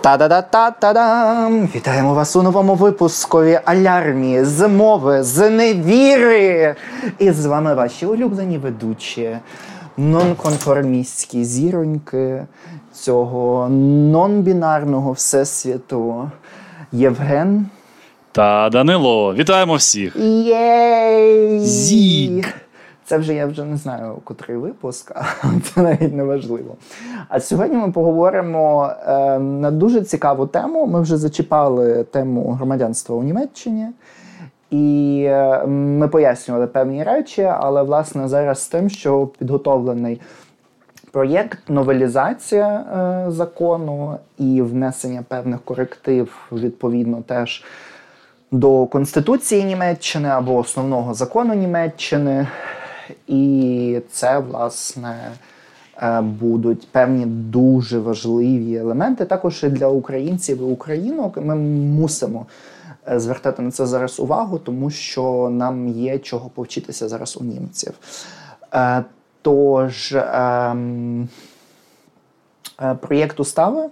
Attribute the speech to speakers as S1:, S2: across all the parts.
S1: Та-да-да-та-та-дам! Вітаємо вас у новому випускові алярмі мови, з невіри. І з вами ваші улюблені ведучі, нонконформістські зіроньки цього нон-бінарного всесвіту. Євген.
S2: Та Данило, вітаємо всіх!
S1: Єй!
S2: Зік!
S1: Це вже я вже не знаю, котрий випуск, а це навіть не важливо. А сьогодні ми поговоримо е, на дуже цікаву тему. Ми вже зачіпали тему громадянства у Німеччині, і е, ми пояснювали певні речі, але власне зараз з тим, що підготовлений проєкт, новелізація е, закону і внесення певних коректив відповідно теж. До Конституції Німеччини або основного закону Німеччини, і це, власне, е, будуть певні дуже важливі елементи. Також і для українців і українок. Ми мусимо е, звертати на це зараз увагу, тому що нам є чого повчитися зараз у німців. Е, тож ем, проєкт устави.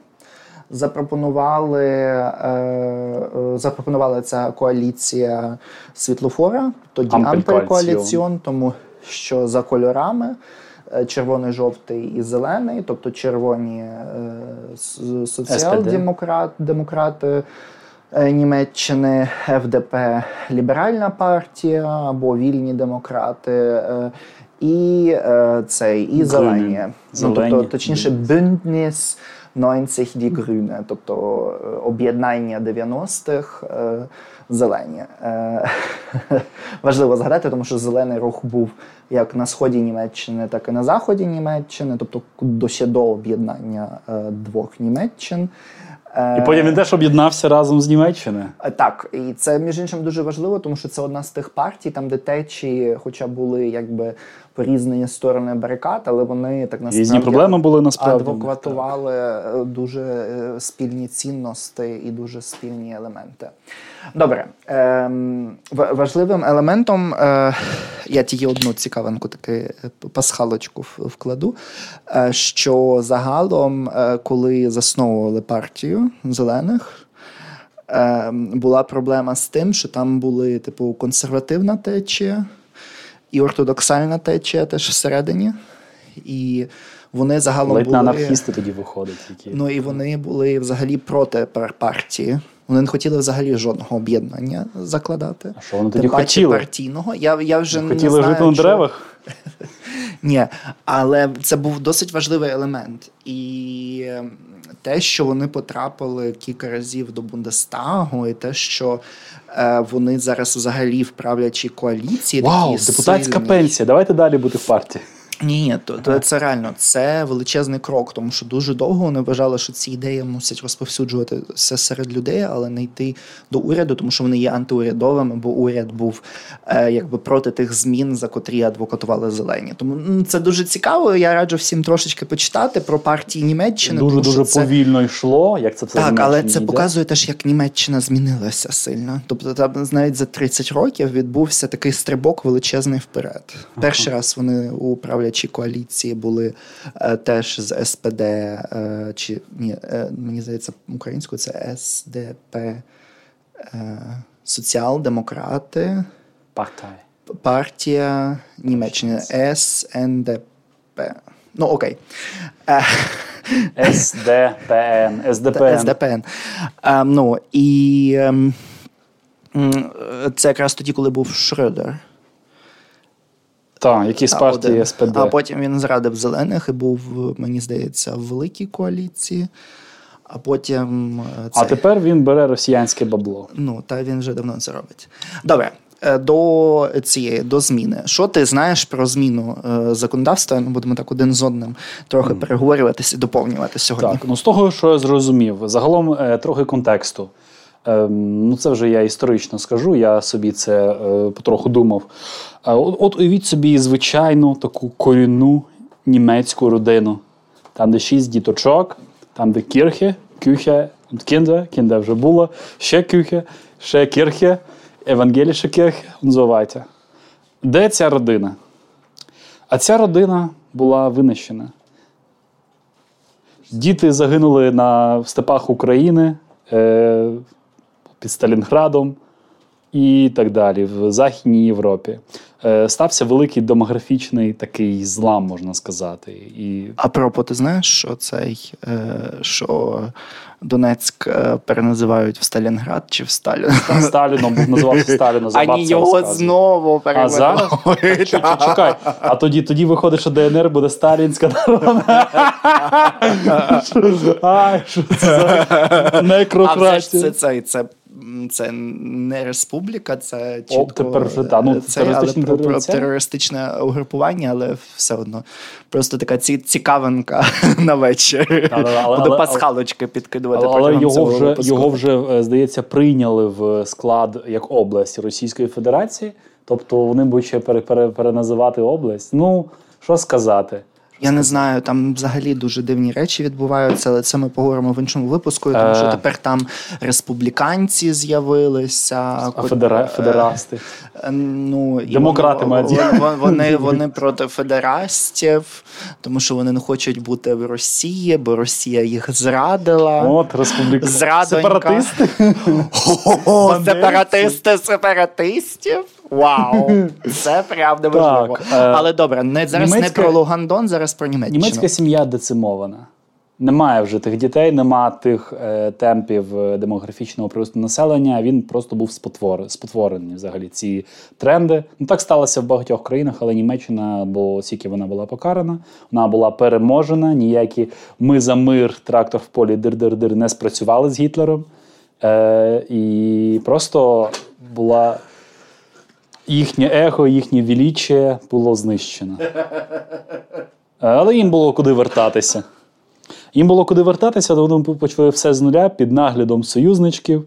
S1: Запропонували е, запропонувала ця коаліція світлофора, тоді Ампель-коаліціон, тому що за кольорами червоний, жовтий і зелений, тобто червоні е, соціал-демократ, демократи е, Німеччини, ФДП, ліберальна партія або вільні демократи. Е, і е, цей і зелені. Ну, тобто, точніше, Bündnis 90 Die Grüne, тобто об'єднання 90-х зелені. Важливо згадати, тому що зелений рух був як на сході Німеччини, так і на заході Німеччини, тобто до ще до об'єднання двох Німеччин.
S2: І потім він теж об'єднався разом з Німеччини.
S1: Так, і це між іншим дуже важливо, тому що це одна з тих партій, там де течі, хоча були якби по різні сторони барикад, але вони так насправді
S2: різні проблеми були насправді
S1: адвокатували дуже спільні цінності і дуже спільні елементи. Добре, ем, важливим елементом е, я тільки одну цікавинку, таки пасхалочку вкладу. Е, що загалом, е, коли засновували партію зелених, е, була проблема з тим, що там були типу консервативна течія і ортодоксальна течія теж всередині. І вони загалом
S2: Ледь
S1: були...
S2: анархісти тоді виходять. Які...
S1: Ну і вони були взагалі проти партії. Вони не хотіли взагалі жодного об'єднання закладати.
S2: А що вони тоді хотіли?
S1: партійного. Я я вже
S2: не Хотіли
S1: знаю,
S2: жити на деревах?
S1: Ні, але це був досить важливий елемент. І ем, те, що вони потрапили кілька разів до Бундестагу, і те, що е, вони зараз взагалі в правлячій коаліції.
S2: Вау,
S1: такі
S2: депутатська
S1: сильні.
S2: пенсія. Давайте далі бути в партії.
S1: Ні, ні, то, то це реально це величезний крок, тому що дуже довго вони вважали, що ці ідеї мусять розповсюджуватися серед людей, але не йти до уряду, тому що вони є антиурядовими, бо уряд був е, якби проти тих змін, за котрі адвокатували зелені. Тому ну, це дуже цікаво. Я раджу всім трошечки почитати про партії Німеччини.
S2: Дуже
S1: тому,
S2: дуже
S1: це...
S2: повільно йшло. Як це все
S1: так, але це
S2: йде?
S1: показує теж, як Німеччина змінилася сильно. Тобто, там навіть за 30 років відбувся такий стрибок величезний вперед. Ага. Перший раз вони управляли правлячі коаліції були е, теж з СПД, е, чи ні, е, мені здається, українською це СДП, е, соціал-демократи,
S2: Партай.
S1: партія Німеччини СНДП. Ну, окей.
S2: СДПН. СДПН.
S1: СДПН. Ну, і ем, це якраз тоді, коли був Шредер.
S2: Так, якісь партії СПД.
S1: А потім він зрадив зелених і був, мені здається, в великій коаліції. А потім.
S2: Це... А тепер він бере росіянське бабло.
S1: Ну, та він вже давно це робить. Добре. Е, до цієї до зміни. Що ти знаєш про зміну е, законодавства? Ми будемо так один з одним трохи mm. переговорюватися і доповнювати сьогодні.
S2: Так, ну з того, що я зрозумів, загалом е, трохи контексту. Ем, ну, це вже я історично скажу. Я собі це е, потроху думав. Е, от, от уявіть собі звичайну таку корінну німецьку родину. Там, де шість діточок, там, де кірхи, кюхе, кінде, кінде вже було, ще кюхе, ще кірхе, евангеліше кірхе, називайте. Де ця родина? А ця родина була винищена. Діти загинули на степах України е, під Сталінградом і так далі, в Західній Європі. Е, стався великий демографічний такий злам, можна сказати. І...
S1: А пропо, ти знаєш, що цей е, що Донецьк е, переназивають в Сталінград чи в Сталін?
S2: Сталіном був називався Сталіном.
S1: Ані його знову
S2: А зараз? Чекай, а тоді тоді виходить, що ДНР буде Сталінська народна. Що це за.
S1: Це цей, це це не республіка, це чітко,
S2: О, тепер вже, та, ну,
S1: це, але про, про терористичне угрупування, але все одно. Просто така ці, цікавинка на вечір. Буду пасхалочки підкидувати.
S2: Але, але його вже, його вже, е, здається, прийняли в склад як область Російської Федерації. Тобто вони будуть ще переназивати область. Ну, що сказати.
S1: Я не знаю, там взагалі дуже дивні речі відбуваються, але це ми поговоримо в іншому випуску, тому що е. тепер там республіканці з'явилися.
S2: А федера... Е, федерасти.
S1: Е, ну,
S2: Демократи
S1: мають. Вони, вони проти федерастів, тому що вони не хочуть бути в Росії, бо Росія їх зрадила.
S2: От, республіка. Сепаратисти.
S1: Сепаратисти сепаратистів. Вау! Це правда важливо. Але добре, не зараз німецька... не про Лугандон, зараз про Німеччину.
S2: Німецька сім'я децимована. Немає вже тих дітей, немає тих е, темпів е, демографічного приросту населення. Він просто був спотвор, спотворений взагалі ці тренди. Ну так сталося в багатьох країнах, але Німеччина, бо оскільки вона була покарана, вона була переможена. Ніякі ми за мир, трактор в полі дир-дир-дир не спрацювали з Гітлером. Е, І просто була їхнє ехо, їхнє величчя було знищено. Але їм було куди вертатися. Їм було куди вертатися, то вони почали все з нуля під наглядом союзничків,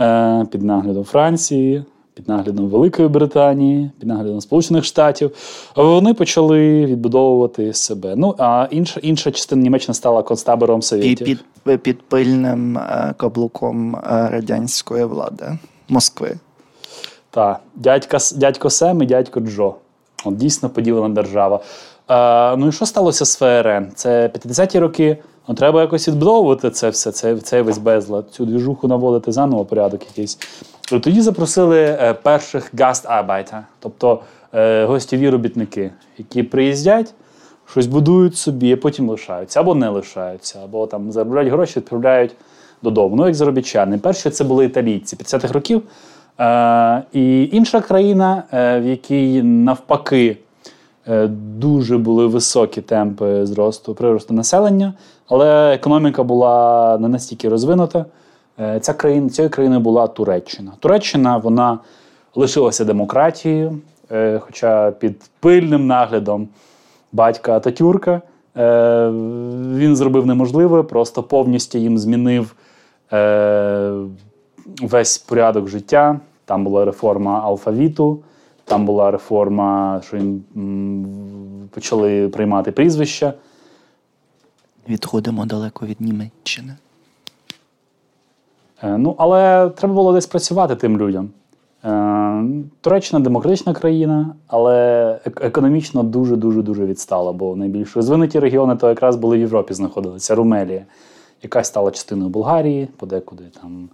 S2: е, під наглядом Франції, під наглядом Великої Британії, під наглядом Сполучених Штатів. Вони почали відбудовувати себе. Ну, а інша інша частина Німеччини стала концтабором Совєтів.
S1: Під, під, під пильним е, каблуком е, радянської влади Москви.
S2: Так, дядька, дядько Сем і дядько Джо. От Дійсно поділена держава. Е, Ну і що сталося з ФРН? Це 50-ті роки. Ну, Треба якось відбудовувати це все, цей, цей весь безлад, цю двіжуху наводити заново порядок якийсь. Тоді запросили е, перших гастарбайта, тобто е, гостєві робітники, які приїздять, щось будують собі, а потім лишаються, або не лишаються, або там заробляють гроші, відправляють додому. Ну, як заробітчани. Перші це були італійці 50-х років. І інша країна, в якій навпаки дуже були високі темпи зросту приросту населення, але економіка була не настільки розвинута. Е, ця країна, Цією країною була Туреччина. Туреччина вона лишилася демократією, е, хоча під пильним наглядом батька Ататюрка. Е, він зробив неможливе, просто повністю їм змінив весь порядок життя. Там була реформа алфавіту, там була реформа, що їм почали приймати прізвища.
S1: Відходимо далеко від Німеччини.
S2: Е, ну, але треба було десь працювати тим людям. Е, Туреччина демократична країна, але економічно дуже-дуже дуже відстала, бо найбільш розвинуті регіони то якраз були в Європі знаходилися. Румелія, яка стала частиною Болгарії, подекуди там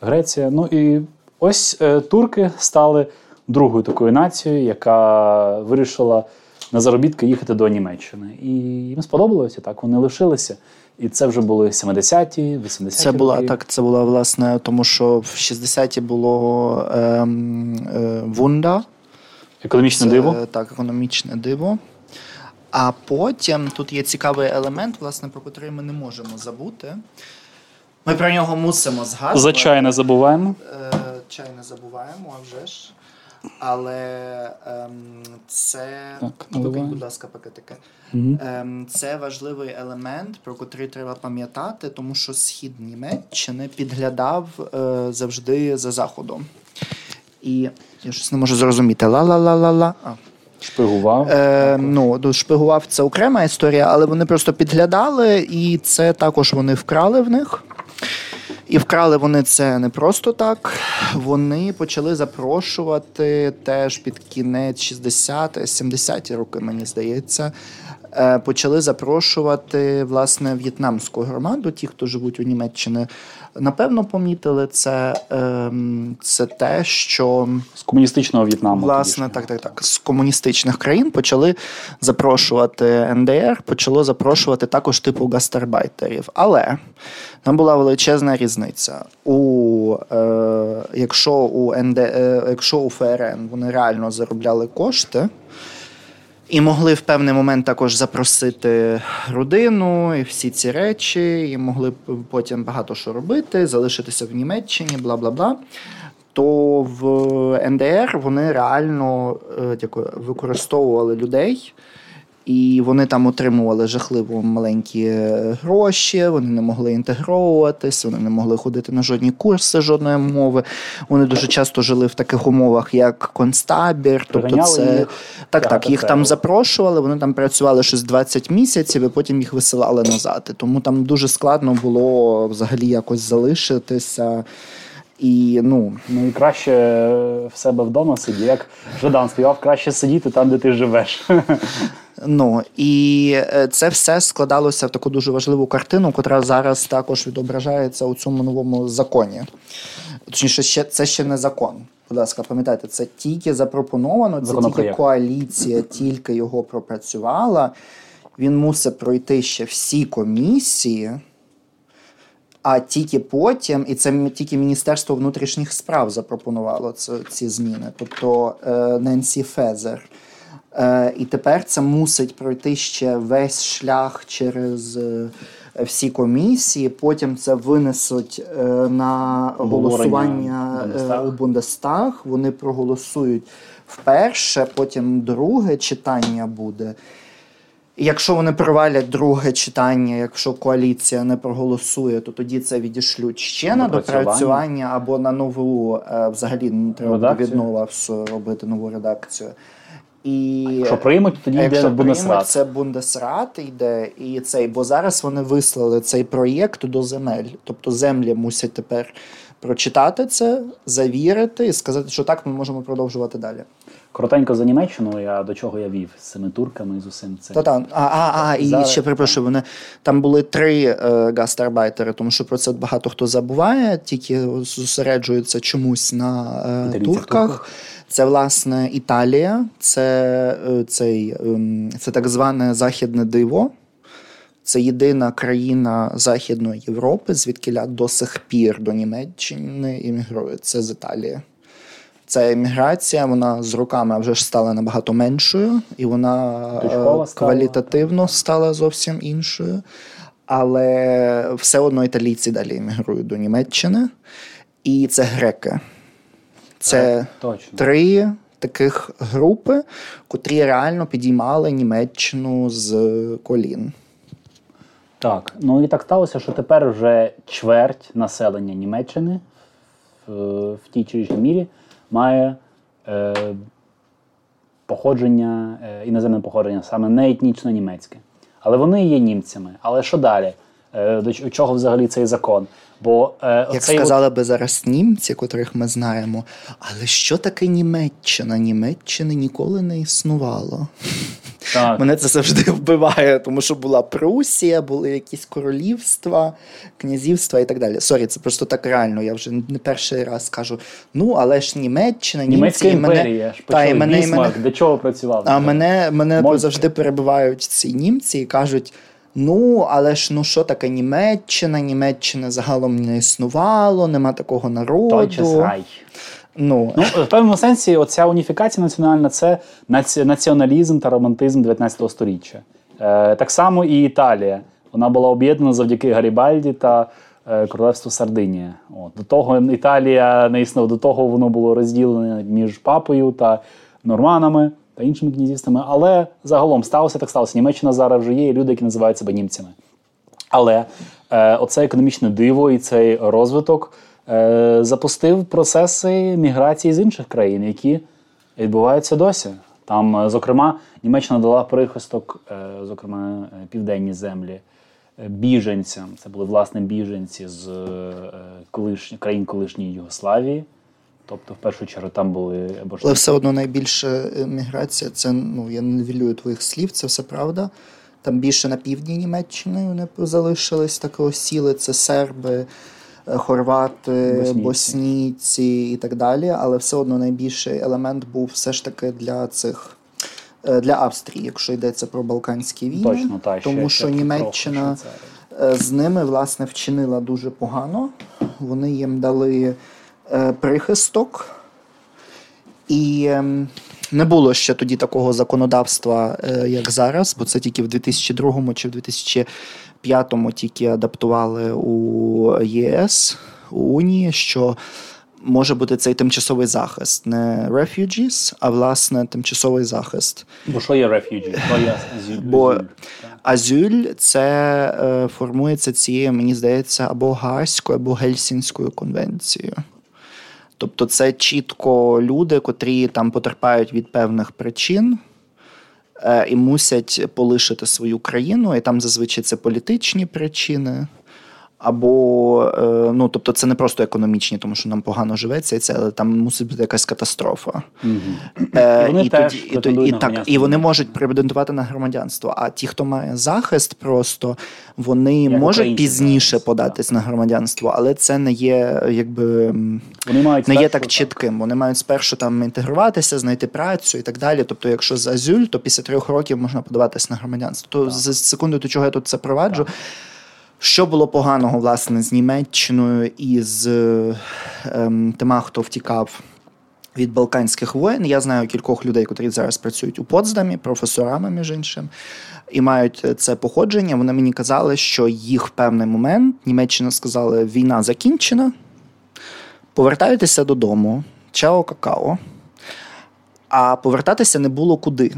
S2: Греція. Ну і ось е, турки стали другою такою нацією, яка вирішила на заробітки їхати до Німеччини. І їм сподобалося так. Вони лишилися. І це вже були 70-ті, 80-ті.
S1: Це була роки. так. Це була власне, тому що в 60-ті було ем, е, Вунда.
S2: Економічне це, диво.
S1: Так, економічне диво. А потім тут є цікавий елемент, власне, про який ми не можемо забути. Ми про нього мусимо згадувати.
S2: За чай не забуваємо.
S1: Е, чай не забуваємо, а вже ж. Але ем, це так, Викинь, будь ласка, пакетики. Угу. Ем, Це важливий елемент, про який треба пам'ятати, тому що схід Німеччини підглядав е, завжди за заходом. І я щось не можу зрозуміти. Ла-ла-ла-ла-ла.
S2: Шпигував.
S1: Е, ну, Шпигував це окрема історія, але вони просто підглядали, і це також вони вкрали в них. І вкрали вони це не просто так. Вони почали запрошувати теж під кінець 60-70-ті роки, мені здається, почали запрошувати власне в'єтнамську громаду, ті, хто живуть у Німеччині, напевно, помітили це. Ем, це те, що
S2: з комуністичного В'єтнаму.
S1: Власне, так, так, так. З комуністичних країн почали запрошувати НДР, почало запрошувати також типу гастарбайтерів. Але там була величезна різниця. У, е, Якщо у НД, е, якщо у ФРН вони реально заробляли кошти. І могли в певний момент також запросити родину і всі ці речі, і могли потім багато що робити, залишитися в Німеччині, бла бла бла. То в НДР вони реально е, дякую, використовували людей. І вони там отримували жахливо маленькі е, гроші, вони не могли інтегровуватись, вони не могли ходити на жодні курси жодної мови. Вони дуже часто жили в таких умовах, як концтабір. Тобто, це їх, так, так, їх там запрошували. Вони там працювали щось 20 місяців, і потім їх висилали назад. Тому там дуже складно було взагалі якось залишитися. І ну
S2: ну і краще в себе вдома сидіти. Як Жадан співав, краще сидіти там, де ти живеш.
S1: Ну і е, це все складалося в таку дуже важливу картину, котра зараз також відображається у цьому новому законі. Точніше, ще це ще не закон. Будь ласка, пам'ятайте, це тільки запропоновано, це тільки коаліція, тільки його пропрацювала. Він мусить пройти ще всі комісії. А тільки потім, і це тільки Міністерство внутрішніх справ запропонувало це, ці зміни, тобто е, Ненсі Фезер. Е, І тепер це мусить пройти ще весь шлях через е, всі комісії. Потім це винесуть на голосування у Бундестаг. Вони проголосують вперше, потім друге читання буде. Якщо вони провалять друге читання, якщо коаліція не проголосує, то тоді це відішлють ще на допрацювання або на нову е, взагалі не треба віднова робити нову редакцію.
S2: І Якщо приймуть, тоді йде Бундесрат.
S1: Це Бундесрат йде і цей, бо зараз вони вислали цей проєкт до земель. Тобто землі мусять тепер прочитати це, завірити і сказати, що так ми можемо продовжувати далі.
S2: Коротенько за Німеччину, я до чого я вів з цими турками з усім цим.
S1: Та-та. А, а, а, і Зараз... ще перепрошую, вони там були три е, гастарбайтери, тому що про це багато хто забуває, тільки зосереджуються чомусь на е, турках. Це власне Італія, це е, цей, ем, це так зване західне диво. Це єдина країна Західної Європи, звідки до сих пір до Німеччини іммігрує. Це з Італії. Ця еміграція, вона з роками вже ж стала набагато меншою, і вона Точкова квалітативно стала зовсім іншою. Але все одно італійці далі емігрують до Німеччини. І це греки. Це Точно. три таких групи, котрі реально підіймали Німеччину з колін.
S2: Так, ну і так сталося, що тепер вже чверть населення Німеччини в, в тій чи іншій мірі має е, походження, е, іноземне походження, саме не етнічно німецьке. Але вони є німцями. Але що далі? Е, до чого взагалі цей закон? Бо
S1: е, як сказали от... би зараз німці, котрих ми знаємо, але що таке Німеччина? Німеччини ніколи не існувало. Так. Мене це завжди вбиває, тому що була Прусія, були якісь королівства, князівства і так далі. Sorry, це просто так реально. Я вже не перший раз кажу: ну, але ж Німеччина,
S2: Німецька німці, імперія, мене, та, і мене, мене, До чого працював?
S1: А мене мене завжди перебивають ці німці і кажуть. Ну, але ж ну що таке Німеччина? Німеччина загалом не існувало, нема такого народу. Той рай.
S2: Ну. ну, в певному сенсі, оця уніфікація національна це націоналізм та романтизм 19 століття. Е, Так само і Італія. Вона була об'єднана завдяки Гарібальді та е, королевству Сардинія. От. До того Італія не існувала, до того воно було розділене між папою та норманами та іншими князівствами. Але загалом сталося так сталося. Німеччина зараз вже є і люди, які називають себе німцями. Але е, оце економічне диво і цей розвиток запустив процеси міграції з інших країн, які відбуваються досі. Там, е, зокрема, Німеччина дала прихисток, е, зокрема, е, південні землі. Е, біженцям, це були власне біженці з колишні, країн колишньої Югославії, Тобто, в першу чергу, там були
S1: або Але все одно найбільша міграція це ну я не нівелюю твоїх слів, це все правда. Там більше на півдні Німеччини вони залишились так осіли. Це серби, е, хорвати,
S2: Боснійці.
S1: боснійці і так далі. Але все одно найбільший елемент був все ж таки для цих. е, Для Австрії, якщо йдеться про Балканські війни,
S2: Точно, та,
S1: тому що
S2: трохи
S1: Німеччина е, з ними власне вчинила дуже погано. Вони їм дали е, прихисток, і ем, не було ще тоді такого законодавства, е, як зараз, бо це тільки в 2002 чи в 2005 тільки адаптували у ЄС, у Унії, що може бути цей тимчасовий захист, не refugees, а власне тимчасовий захист.
S2: Бо що є? Що є азіль?
S1: Бо Азюль це е, формується цією, мені здається, або Гаазькою, або Гельсінською конвенцією. Тобто це чітко люди, котрі там потерпають від певних причин і мусять полишити свою країну, і там зазвичай це політичні причини. Або е, ну, тобто, це не просто економічні, тому що нам погано живеться, і це але там мусить бути якась катастрофа. Е,
S2: Вони
S1: і,
S2: теж
S1: тоді, і, тоді, і, так, і вони можуть претендувати на громадянство. А ті, хто має захист, просто вони
S2: Як
S1: можуть пізніше податись на громадянство, але це не є якби
S2: Вони мають
S1: не є
S2: спершу,
S1: так чітким. Вони мають спершу там інтегруватися, знайти працю і так далі. Тобто, якщо з Азюль, то після трьох років можна подаватись на громадянство. То за секунду до чого я тут це проваджу. Що було поганого власне з Німеччиною і з ем, тима, хто втікав від Балканських воєн? Я знаю кількох людей, котрі зараз працюють у Потсдамі, професорами, між іншим, і мають е, це походження. Вони мені казали, що їх в певний момент Німеччина сказала, війна закінчена, повертайтеся додому, чао какао. А повертатися не було куди.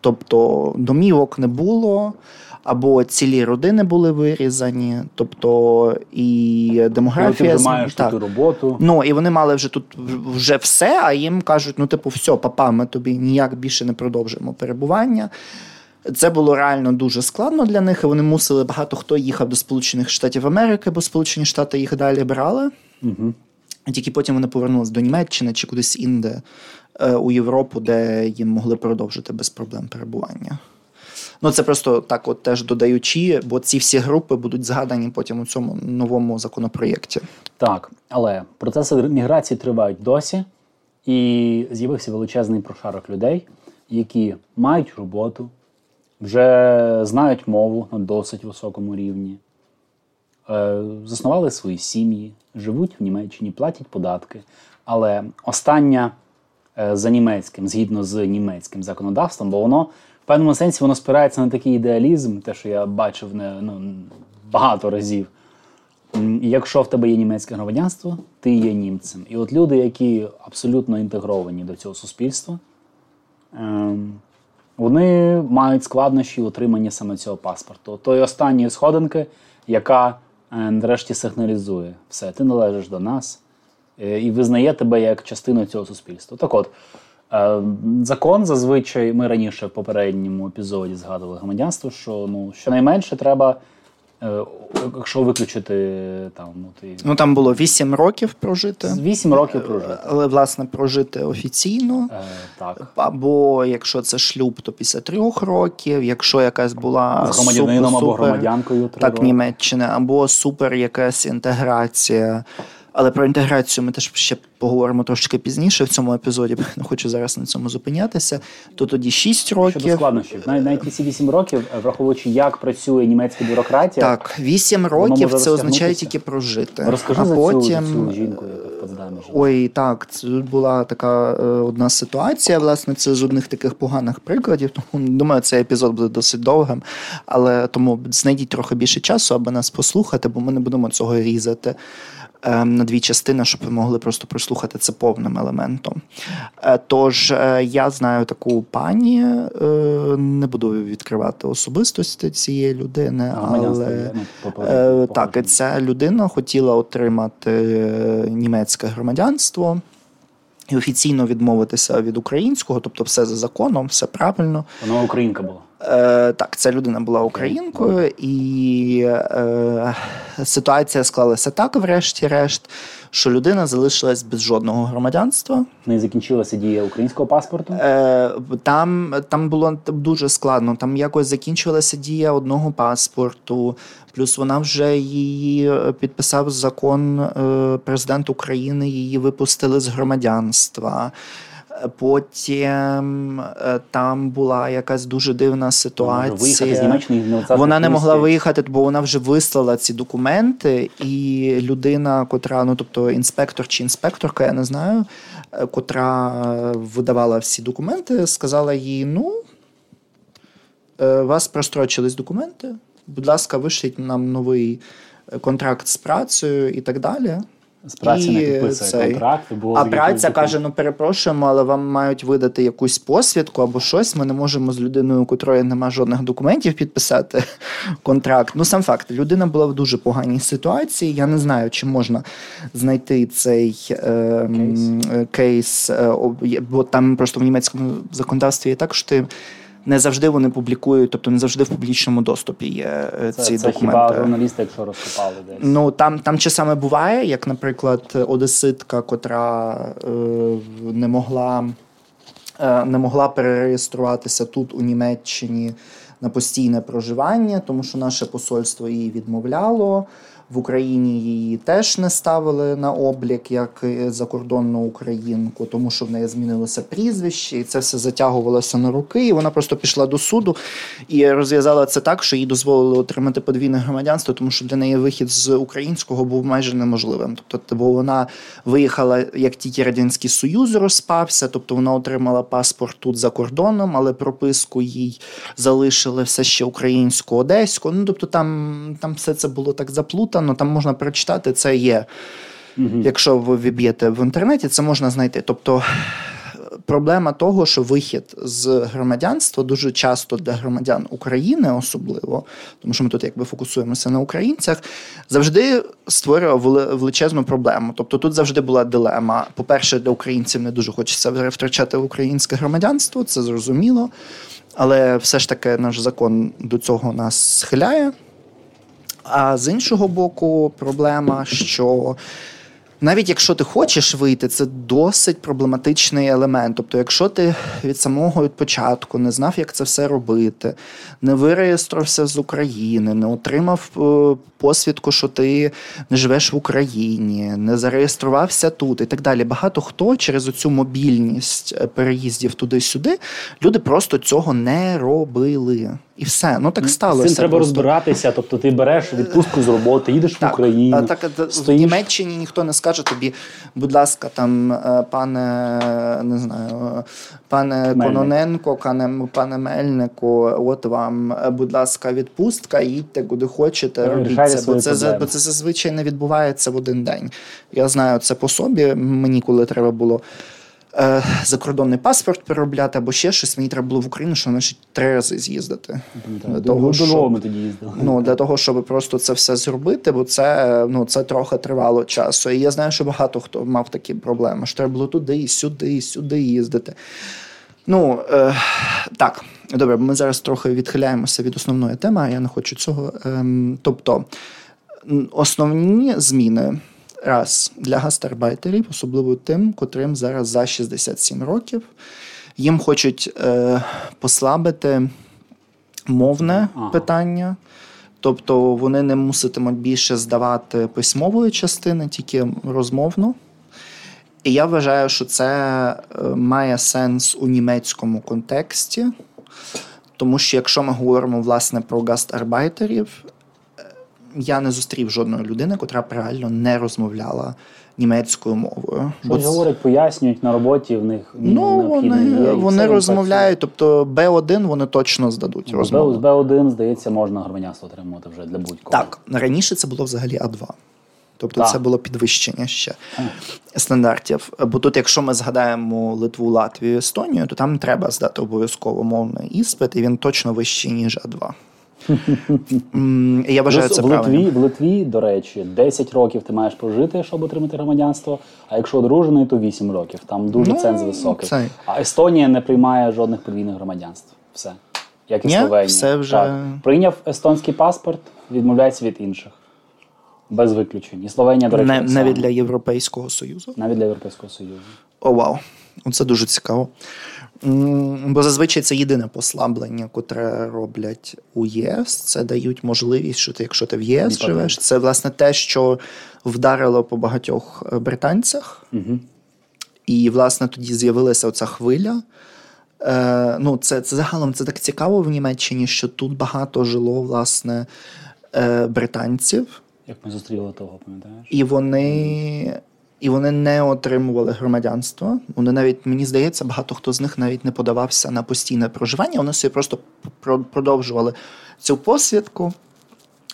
S1: Тобто домівок не було, або цілі родини були вирізані, тобто і
S2: Коли ти
S1: демографія
S2: вже маєш
S1: так.
S2: тут роботу.
S1: Ну і вони мали вже тут вже все, а їм кажуть: ну, типу, все, папа, ми тобі ніяк більше не продовжуємо перебування. Це було реально дуже складно для них, і вони мусили багато хто їхав до Сполучених Штатів Америки, бо Сполучені Штати їх далі брали.
S2: Угу.
S1: Тільки потім вони повернулися до Німеччини чи кудись інде е, у Європу, де їм могли продовжити без проблем перебування. Ну, це просто так, от теж додаючи, бо ці всі групи будуть згадані потім у цьому новому законопроєкті.
S2: Так, але процеси міграції тривають досі, і з'явився величезний прошарок людей, які мають роботу, вже знають мову на досить високому рівні, е, заснували свої сім'ї, живуть в Німеччині, платять податки. Але остання е, за німецьким, згідно з німецьким законодавством, бо воно певному сенсі воно спирається на такий ідеалізм, те, що я бачив не, ну, багато разів. Якщо в тебе є німецьке громадянство, ти є німцем. І от люди, які абсолютно інтегровані до цього суспільства, ем, вони мають складнощі в отриманні саме цього паспорту. Тої останньої сходинки, яка е, нарешті сигналізує все, ти належиш до нас е, і визнає тебе як частину цього суспільства. Так от, закон зазвичай, ми раніше в попередньому епізоді згадували громадянство, що ну, щонайменше треба. Е, Якщо виключити там ну, ти
S1: Ну там було 8 років прожити,
S2: з 8 років прожити.
S1: але власне прожити офіційно.
S2: Е, так.
S1: Або якщо це шлюб, то після трьох років. Якщо якась була
S2: З громадянином або громадянкою
S1: так
S2: роки.
S1: Німеччини, або супер якась інтеграція. Але про інтеграцію ми теж ще поговоримо трошки пізніше в цьому епізоді, не хочу зараз на цьому зупинятися. То тоді 6
S2: Щодо
S1: років.
S2: складнощів, навіть, навіть ці 8 років, е, враховуючи, як працює німецька бюрократія,
S1: Так, 8 років це означає тільки прожити.
S2: розкажи
S1: а
S2: за,
S1: потім...
S2: цю, цю жінку, яка в
S1: Ой, так, це була така е, одна ситуація. Власне, це з одних таких поганих прикладів. Тому думаю, цей епізод буде досить довгим. Але тому знайдіть трохи більше часу, аби нас послухати, бо ми не будемо цього різати. Е, На дві частини, щоб ви могли просто прослухати це повним елементом. Е, Тож е, я знаю таку пані, е, не буду відкривати особистості цієї людини, але
S2: ну,
S1: Так, ця людина хотіла отримати німецьке громадянство і офіційно відмовитися від українського, тобто все за законом, все правильно.
S2: Вона українка була.
S1: Е, так, ця людина була українкою, і е, ситуація склалася так, врешті-решт, що людина залишилась без жодного громадянства.
S2: Не закінчилася дія українського паспорту.
S1: Е, Там там було дуже складно. Там якось закінчилася дія одного паспорту. Плюс вона вже її підписав закон е, президент України. Її випустили з громадянства. Потім е, там була якась дуже дивна ситуація.
S2: Вона,
S1: не могла виїхати, бо вона вже вислала ці документи, і людина, котра, ну тобто інспектор чи інспекторка, я не знаю, е, котра видавала всі документи, сказала їй: ну, е, вас прострочились документи. Будь ласка, вишліть нам новий контракт з працею і так далі.
S2: З праці не підписує цей. контракт. Було
S1: а праця каже: ну перепрошуємо, але вам мають видати якусь посвідку або щось. Ми не можемо з людиною, у котрої немає жодних документів, підписати контракт. Ну, сам факт, людина була в дуже поганій ситуації. Я не знаю, чи можна знайти цей е, кейс, е, бо там просто в німецькому законодавстві є так, що ти не завжди вони публікують, тобто не завжди в публічному доступі є е,
S2: це,
S1: ці
S2: це
S1: документи.
S2: Хіба журналісти, якщо розкопали десь?
S1: Ну там там часами буває, як, наприклад, одеситка, котра е, не могла е, не могла перереєструватися тут у Німеччині на постійне проживання, тому що наше посольство її відмовляло. В Україні її теж не ставили на облік як закордонну українку, тому що в неї змінилося прізвище, і це все затягувалося на руки. І вона просто пішла до суду і розв'язала це так, що їй дозволили отримати подвійне громадянство, тому що для неї вихід з українського був майже неможливим. Тобто, бо вона виїхала як тільки радянський союз розпався, тобто вона отримала паспорт тут за кордоном, але прописку їй залишили все ще українську, одеську. Ну тобто, там, там все це було так заплутано написано, там можна прочитати, це є. Угу. Якщо ви віб'єте в інтернеті, це можна знайти. Тобто проблема того, що вихід з громадянства дуже часто для громадян України, особливо, тому що ми тут якби фокусуємося на українцях, завжди створював величезну проблему. Тобто тут завжди була дилема. По-перше, для українців не дуже хочеться втрачати українське громадянство, це зрозуміло. Але все ж таки наш закон до цього нас схиляє. А з іншого боку, проблема, що навіть якщо ти хочеш вийти, це досить проблематичний елемент. Тобто, якщо ти від самого від початку не знав, як це все робити, не виреєструвався з України, не отримав е, посвідку, що ти не живеш в Україні, не зареєструвався тут і так далі. Багато хто через оцю мобільність е, переїздів туди-сюди, люди просто цього не робили. І все, ну так сталося.
S2: З цим треба просто. розбиратися. Тобто ти береш відпустку з роботи, їдеш
S1: так,
S2: в Україну.
S1: Так стоїш. в Німеччині ніхто не скаже тобі, будь ласка, там е, пане не знаю, пане Мельник. Кононенко, пане, пане Мельнику, от вам, е, будь ласка, відпустка, їдьте куди хочете, робіть це, бо це бо це зазвичай не відбувається в один день. Я знаю це по собі. Мені коли треба було. Е, закордонний паспорт переробляти або ще щось. Мені треба було в Україну, що значить три рази з'їздити.
S2: Для того, щоб, ми тоді їздили.
S1: Ну для того, щоб просто це все зробити, бо це ну це трохи тривало часу. І я знаю, що багато хто мав такі проблеми. що Треба було туди, сюди, сюди їздити. Ну е, так, добре, ми зараз трохи відхиляємося від основної теми. а Я не хочу цього. Е, тобто основні зміни раз для гастарбайтерів, особливо тим, котрим зараз за 67 років. Їм хочуть е, послабити мовне ага. питання, тобто вони не муситимуть більше здавати письмової частини, тільки розмовну. І я вважаю, що це е, має сенс у німецькому контексті, тому що якщо ми говоримо власне про гастарбайтерів, я не зустрів жодної людини, котра б реально не розмовляла німецькою мовою.
S2: Щось говорять, пояснюють на роботі. В них
S1: ну вони вони розмовляють. Тобто Б1 вони точно здадуть. розмову.
S2: З Б1, здається, можна громадянство отримувати вже для будь-кого.
S1: Так раніше це було взагалі А2. Тобто так. це було підвищення ще стандартів. Бо тут, якщо ми згадаємо Литву, Латвію, Естонію, то там треба здати обов'язково мовний іспит, і він точно вищий, ніж А2. Я вважаю це
S2: в Литві, в Литві, до речі, 10 років ти маєш прожити, щоб отримати громадянство. А якщо одружений, то 8 років. Там дуже ну, ценз високий. Це... А Естонія не приймає жодних подвійних громадянств. Все. Як і Ні, Словенія.
S1: Все вже... Так.
S2: Прийняв естонський паспорт, відмовляється від інших. Без виключень. І Словенія, до речі,
S1: Не, навіть для Європейського Союзу.
S2: навіть для Європейського Союзу.
S1: О, вау. Це дуже цікаво. Бо зазвичай це єдине послаблення, котре роблять у ЄС. Це дають можливість, що ти, якщо ти в ЄС
S2: Біпати.
S1: живеш, це власне те, що вдарило по багатьох е, британцях.
S2: Угу.
S1: І, власне, тоді з'явилася оця хвиля. Е, ну, це, це загалом це так цікаво в Німеччині, що тут багато жило, власне, е, британців,
S2: Як ми зустріли того, пам'ятаєш?
S1: і вони, і вони не отримували громадянство. Вони навіть, мені здається, багато хто з них навіть не подавався на постійне проживання. Вони собі просто продовжували цю посвідку.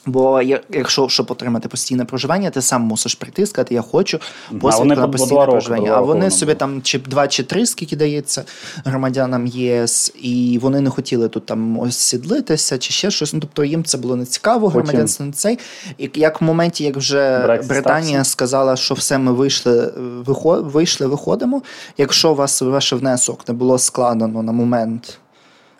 S1: Бо якщо щоб отримати постійне проживання, ти сам мусиш прийти і сказати, я хочу посвідку на постійне
S2: роки
S1: проживання. А вони собі там чи два чи три, скільки дається громадянам ЄС, і вони не хотіли тут там осідлитися чи ще щось. Ну тобто їм це було не цікаво, громадянство не цей. І як в моменті, як вже
S2: Брексит
S1: Британія
S2: стався.
S1: сказала, що все ми вийшли, вийшли, виходимо. Якщо у вас ваш внесок не було складено на момент.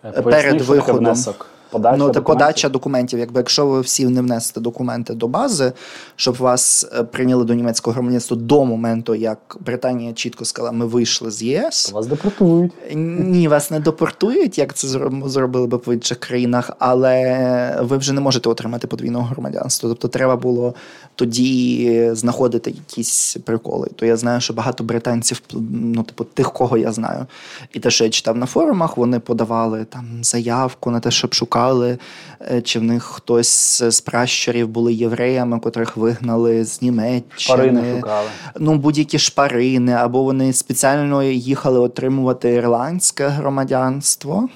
S2: Е,
S1: перед
S2: що таке
S1: виходом.
S2: внесок. Подача
S1: ну,
S2: документів?
S1: подача документів. Якби якщо ви всі не внесете документи до бази, щоб вас е, прийняли до німецького громадянства до моменту, як Британія чітко сказала, ми вийшли з ЄС.
S2: Вас депортують.
S1: Ні, вас не депортують, як це зроб- зробили б в інших країнах, але ви вже не можете отримати подвійного громадянства. Тобто треба було тоді знаходити якісь приколи. То я знаю, що багато британців, ну типу тих, кого я знаю, і те, що я читав на форумах, вони подавали там заявку на те, щоб шукали, е, чи в них хтось з пращурів були євреями, котрих вигнали з Німеччини.
S2: Шпарини шукали.
S1: Ну, будь-які шпарини, або вони спеціально їхали отримувати ірландське громадянство.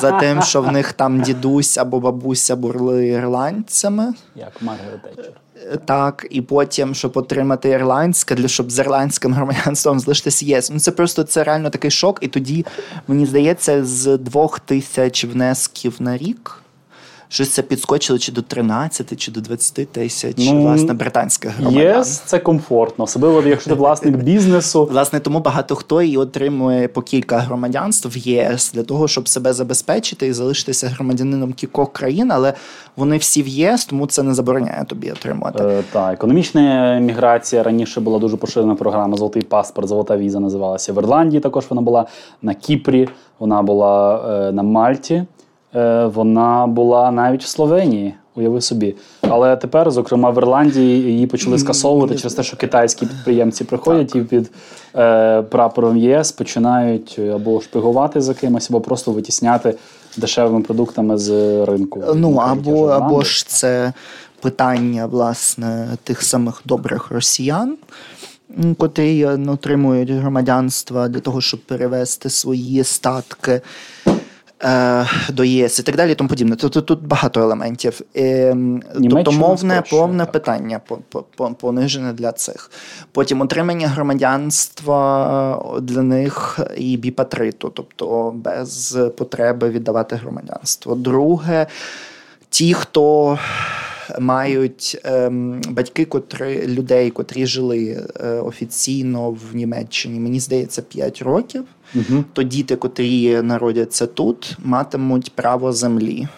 S1: За тим, що в них там дідусь або бабуся були ірландцями.
S2: Як Маргарет Тетчер.
S1: Так, і потім, щоб отримати ірландське, для щоб з ірландським громадянством залишитися ЄС. Ну це просто це реально такий шок. І тоді, мені здається, з двох тисяч внесків на рік. Щось це підскочило чи до 13, чи до 20 тисяч,
S2: Ну,
S1: власне, британських громадян.
S2: ЄС це комфортно, особливо якщо ти власник бізнесу.
S1: Власне, тому багато хто і отримує по кілька громадянств в ЄС для того, щоб себе забезпечити і залишитися громадянином кількох країн, але вони всі в ЄС, тому це не забороняє тобі отримувати.
S2: Е, та, економічна міграція раніше була дуже поширена програма Золотий паспорт, Золота віза називалася в Ірландії. Також вона була на Кіпрі, вона була е, на Мальті, вона була навіть в Словенії. Уяви собі. Але тепер, зокрема, в Ірландії її почали скасовувати через те, що китайські підприємці приходять і під е, прапором ЄС починають або шпигувати за кимось, або просто витісняти дешевими продуктами з ринку.
S1: Ну або, або ж це питання власне тих самих добрих росіян, котрі е, ну, отримують громадянство для того, щоб перевести свої статки. Е, До ЄС і так далі, і тому подібне. Тобто тут багато елементів. Ем, Тобто мовне, повне
S2: так.
S1: питання по- по- по- понижене для цих. Потім отримання громадянства для них і біпатриту, тобто без потреби віддавати громадянство. Друге, ті, хто мають ем, батьки, котрі людей, котрі жили е, офіційно в Німеччині, мені здається, 5 років.
S2: Угу.
S1: То діти, котрі народяться тут, матимуть право землі.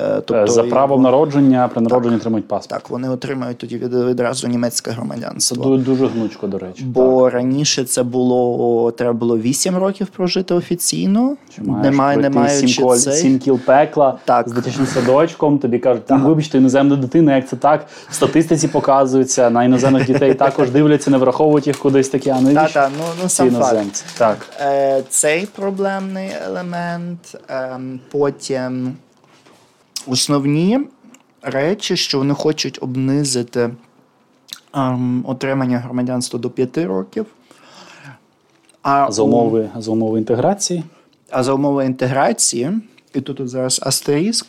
S1: Е,
S2: Е, За правом народження при народженні отримують паспорт.
S1: так, вони отримають тоді від- відразу німецьке
S2: Це
S1: громадянство.
S2: ду- дуже гнучко, до речі.
S1: Бо раніше це було треба було 8 років прожити офіційно.
S2: Що маєш
S1: Немає,
S2: сім, сім кіл пекла
S1: Так.
S2: з дитячим садочком. Тобі кажуть, «Ну, вибачте, іноземна дитина, як це так? В статистиці показується, на іноземних дітей також дивляться, не враховують їх кудись такі, а
S1: Та, та, ну, ну сам факт.
S2: Так.
S1: Е, цей проблемний елемент. ем, потім основні речі, що вони хочуть обнизити ем, отримання громадянства до 5 років. А
S2: За
S1: у-
S2: за умови інтеграції.
S1: А за умови інтеграції, і тут зараз астеріск,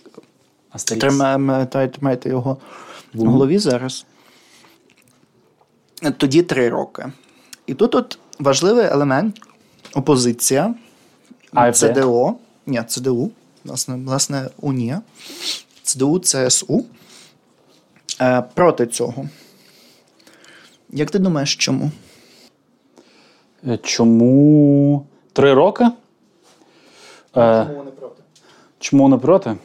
S2: Астерікс.
S1: тримаємо, та- тримайте його в голові зараз. Тоді три роки. І тут от важливий елемент опозиція,
S2: АФД.
S1: ЦДО, ні, ЦДУ, власне, власне, Унія, ЦДУ, ЦСУ е, проти цього. Як ти думаєш, чому?
S2: Е, Чому три роки? Е,
S1: вони проти?
S2: Чому не проти?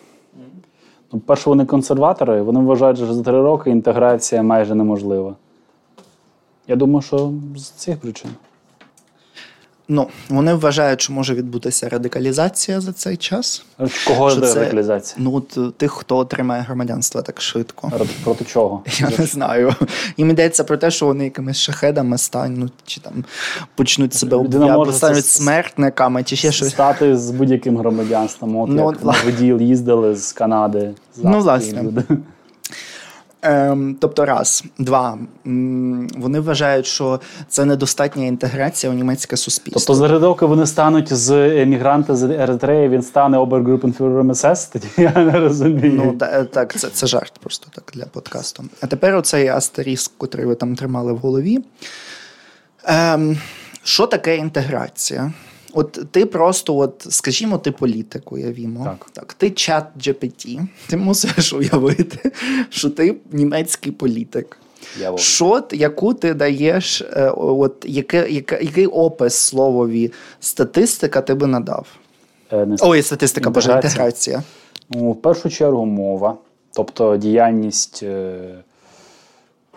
S2: Ну, перше, вони консерватори, вони вважають, що за три роки інтеграція майже неможлива. Я думаю, що з цих причин.
S1: Ну, вони вважають, що може відбутися радикалізація за цей час.
S2: Кого
S1: Що це-
S2: радикалізація?
S1: Ну, от е, тих, хто отримає громадянство так швидко.
S2: Проти, чого?
S1: Я не знаю. Їм йдеться про те, що вони якимись шахедами стануть, чи там почнуть себе
S2: Людина
S1: стануть
S2: це-
S1: смертниками, чи ще щось.
S2: Стати з будь-яким громадянством. От
S1: Ну,
S2: як воділ їздили з Канади. з
S1: Ну, власне.
S2: люди.
S1: Ем, тобто, раз, два. Вони вважають, що це недостатня інтеграція у німецьке суспільство.
S2: Тобто за вони стануть з емігранта з Еритреї, він стане Обергрупенфюрером СС? Тоді я не розумію.
S1: Ну, та- е, так, це, це жарт просто так для подкасту. А тепер оцей астеріск, котрий ви там тримали в голові. Ем, що таке інтеграція? От ти просто, от, скажімо, ти політик, уявімо.
S2: Так.
S1: так ти чат GPT, ти мусиш уявити, що ти німецький політик.
S2: Я.
S1: Що, яку ти даєш, е, от, яке, яке, який опис словові статистика ти би надав?
S2: Е, не
S1: Ой, статистика, боже,
S2: Інтеграція.
S1: інтеграція.
S2: Ну, в першу чергу мова, тобто діяльність. е,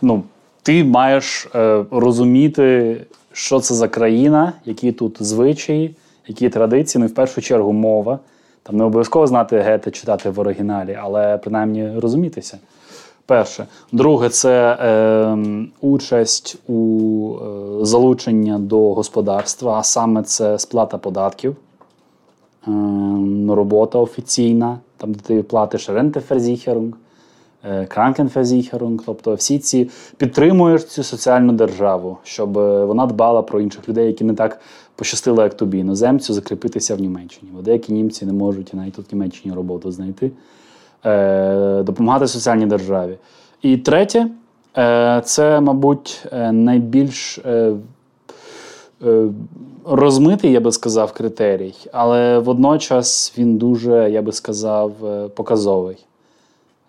S2: Ну, ти маєш е, розуміти, що це за країна, які тут звичаї, які традиції. Ну, і в першу чергу мова. Там не обов'язково знати гете читати в оригіналі, але принаймні розумітися. Перше. Друге, це е, участь у е, залучення до господарства, а саме це сплата податків ем, робота офіційна, там де ти платиш Renteversicherung, е, Krankenversicherung, тобто всі ці підтримуєш цю соціальну державу, щоб е, вона дбала про інших людей, які не так пощастило, як тобі, іноземцю, закріпитися в Німеччині. Бо деякі німці не можуть навіть тут в Німеччині роботу знайти, Е, допомагати соціальній державі. І третє, це, мабуть, найбільш розмитий, я би сказав, критерій, але водночас він дуже, я би сказав, показовий.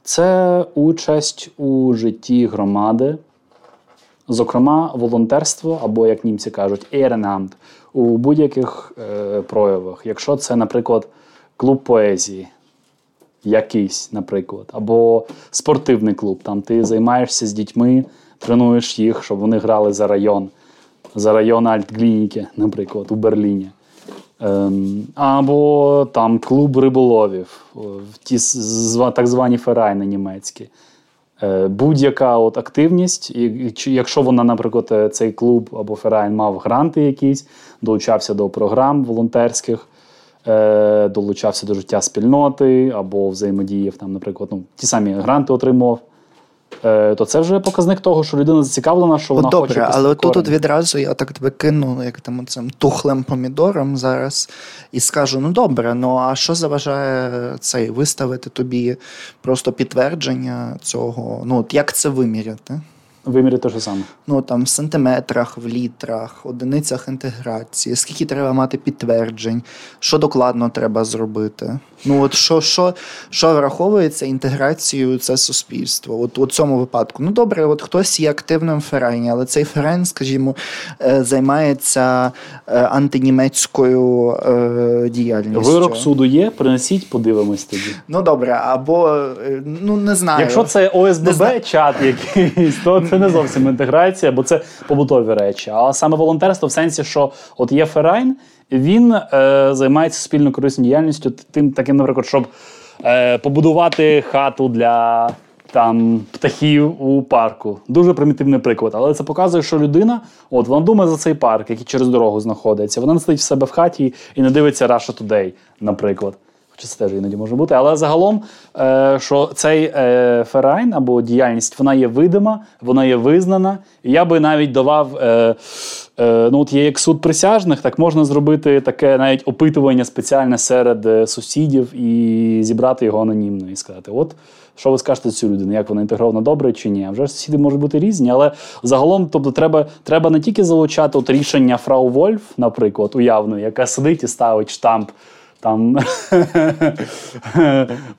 S2: Це участь у житті громади, зокрема, волонтерство, або, як німці кажуть, Ehrenamt у будь-яких е, проявах. Якщо це, наприклад, клуб поезії, якийсь, наприклад, або спортивний клуб, там ти займаєшся з дітьми, тренуєш їх, щоб вони грали за район, за район Альтглініки, наприклад, у Берліні. Ем, або там клуб риболовів, ті так звані ферайни німецькі. Е, Будь-яка от активність, якщо вона, наприклад, е, цей клуб або ферайн мав гранти якісь, долучався до програм волонтерських, е, долучався до життя спільноти або взаємодіяв, там, наприклад, ну, ті самі гранти отримав, то це вже показник того, що людина зацікавлена, що вона
S1: От
S2: хоче.
S1: добре, але тут от відразу я так тебе кину як там цим тухлим помідором зараз і скажу: ну добре, ну а що заважає цей виставити тобі просто підтвердження цього? Ну от як це виміряти?
S2: Вимірі те ж саме.
S1: Ну там в сантиметрах, в літрах, одиницях інтеграції, скільки треба мати підтверджень, що докладно треба зробити. Ну от що, що, що враховується інтеграцією це суспільство? От у цьому випадку. Ну добре, от хтось є активним в Verein і, але цей Verein, скажімо, е, займається е, антинімецькою е, діяльністю.
S2: Вирок суду є, принесіть, подивимось тоді.
S1: Ну добре, або ну не знаю.
S2: Якщо це ОСББ чат якийсь, то це не зовсім інтеграція, бо це побутові речі. А саме волонтерство в сенсі, що от є Verein, він е, займається суспільно корисною діяльністю, тим таким, наприклад, щоб е, побудувати хату для там птахів у парку. Дуже примітивний приклад. Але це показує, що людина, от вона думає за цей парк, який через дорогу знаходиться. Вона не сидить в себе в хаті і не дивиться Russia Today, наприклад. Хоча це теж іноді може бути. Але загалом, е, що цей е, ферайн або діяльність вона є видима, вона є визнана. І я би навіть давав. Е, ну, от є як суд присяжних, так можна зробити таке навіть опитування спеціальне серед сусідів і зібрати його анонімно і сказати: от. Що ви скажете цю людину, як вона інтегрована добре чи ні? Вже сусіди можуть бути різні, але загалом, тобто, треба, треба не тільки залучати от рішення Фрау Вольф, наприклад, уявно, яка сидить і ставить штамп там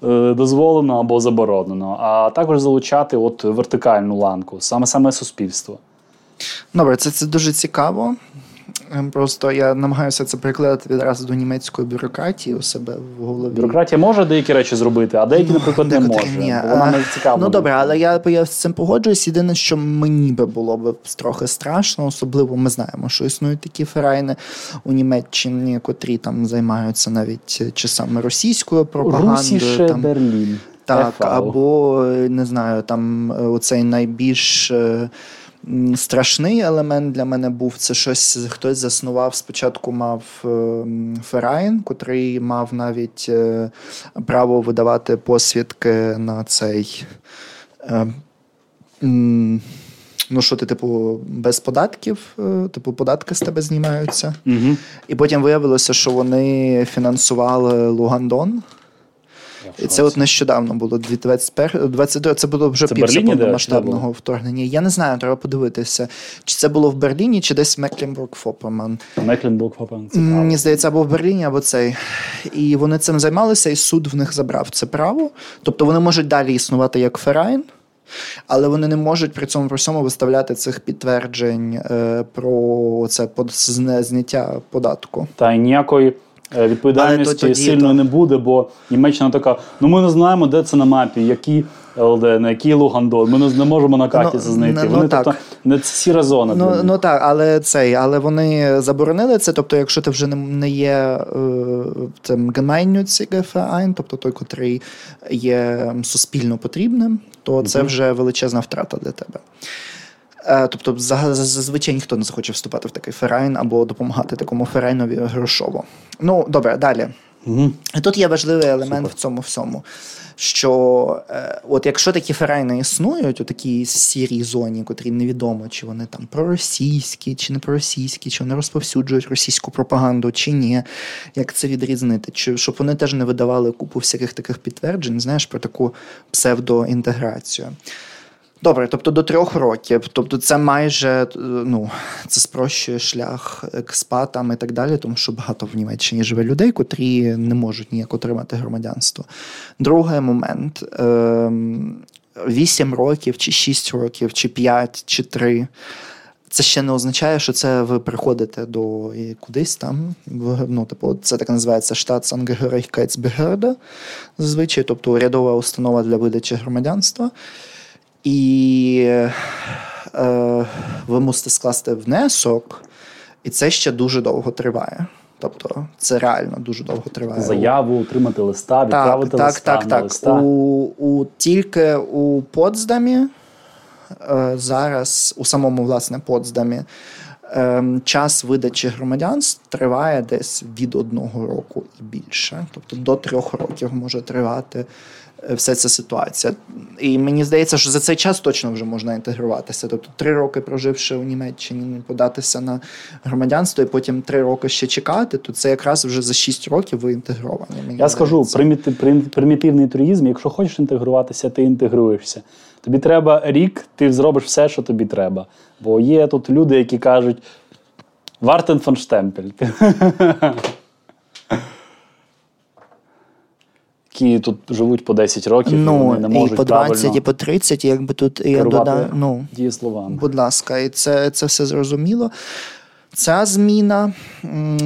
S2: дозволено або заборонено, а також залучати от вертикальну ланку, саме саме суспільство.
S1: Добре, це, це дуже цікаво. Ем, просто я намагаюся це перекладати відразу до німецької бюрократії у себе в голові.
S2: Бюрократія може деякі речі зробити, а деякі, наприклад, не може.
S1: Ні.
S2: Вона не цікава.
S1: Ну добре, але я, я з цим погоджуюсь. Єдине, що мені би було б трохи страшно, особливо ми знаємо, що існують такі ферайни у Німеччині, котрі там займаються навіть чи саме російською пропагандою.
S2: Русіше
S1: там,
S2: Берлін.
S1: Так,
S2: FV.
S1: або не знаю, там е, оцей найбільш. Страшний елемент для мене був це щось. Хтось заснував. Спочатку мав е, Verein, котрий мав навіть е, право видавати посвідки на цей. е, Ну, що ти, типу, без податків, типу, податки з тебе знімаються.
S2: Угу.
S1: І потім виявилося, що вони фінансували Лугандон. І це от нещодавно було 21, 22, це було вже
S2: Це
S1: після повномасштабного вторгнення. Я не знаю, треба подивитися, чи це було в Берліні, чи десь в
S2: Мекленбург-Форпоммерн. Мекленбург-Форпоммерн.
S1: Мені здається, або в Берліні, або цей. І вони цим займалися, і суд в них забрав це право. Тобто вони можуть далі існувати як Verein. Але вони не можуть при цьому при всьому виставляти цих підтверджень е, про це зняття податку.
S2: Та ніякої відповідальності
S1: тоді
S2: сильно
S1: то-
S2: не буде, бо Німеччина така: ну ми не знаємо, де це на мапі, які ЛД, на який Лугандон. Ми не, можемо на карті
S1: Ну,
S2: це знайти.
S1: ну,
S2: Вони
S1: так.
S2: тобто не це сіра зона.
S1: Ну, ну так, але цей, але вони заборонили це. Тобто, якщо ти вже не, не є е, цим Gemeinnütziger Verein, тобто той, котрий є суспільно потрібним, то це вже величезна втрата для тебе. Е, Тобто, за- за- зазвичай ніхто не захоче вступати в такий ферайн або допомагати такому ферайнові грошово. Ну, добре, далі. І тут є важливий елемент
S2: Супер.
S1: в цьому всьому. Що е, от якщо такі ферайни існують у такій сірій зоні, котрі невідомо, чи вони там проросійські, чи не проросійські, чи вони розповсюджують російську пропаганду, чи ні, як це відрізнити, чи щоб вони теж не видавали купу всяких таких підтверджень, знаєш, про таку псевдоінтеграцію. Добре, тобто до трьох років. Тобто, це майже е, ну, це спрощує шлях експатам і так далі, тому що багато в Німеччині живе людей, котрі не можуть ніяк отримати громадянство. Другий момент: ем, 8 років, чи 6 років, чи 5, чи 3. Це ще не означає, що це ви приходите до кудись там. Ну, типу, це так називається Staatsangehörigkeitsbehörde, зазвичай, тобто урядова установа для видачі громадянства. І е, ви мусите скласти внесок, і це ще дуже довго триває. Тобто, це реально дуже довго триває.
S2: Заяву, отримати листа,
S1: Так,
S2: відправити
S1: так,
S2: листа
S1: так,
S2: на
S1: так.
S2: листа.
S1: У, у, тільки у Потсдамі е, зараз, у самому власне Потсдамі, е, час видачі громадянств триває десь від одного року і більше. Тобто до трьох років може тривати вся ця ситуація. І мені здається, що за цей час точно вже можна інтегруватися. Тобто три роки проживши у Німеччині, податися на громадянство, і потім три роки ще чекати, то це якраз вже за шість років ви інтегровані. Мені
S2: Я скажу, приміти- прим- примітивний туризм, якщо хочеш інтегруватися, ти інтегруєшся. Тобі треба рік, ти зробиш все, що тобі треба. Бо є тут люди, які кажуть: Вартен фон Які тут живуть по 10 років, і
S1: Ну,
S2: вони не можуть
S1: і по 20, і по 30, якби тут я додаю. Ну,
S2: дієсловами.
S1: будь ласка, і це, це все зрозуміло. Ця зміна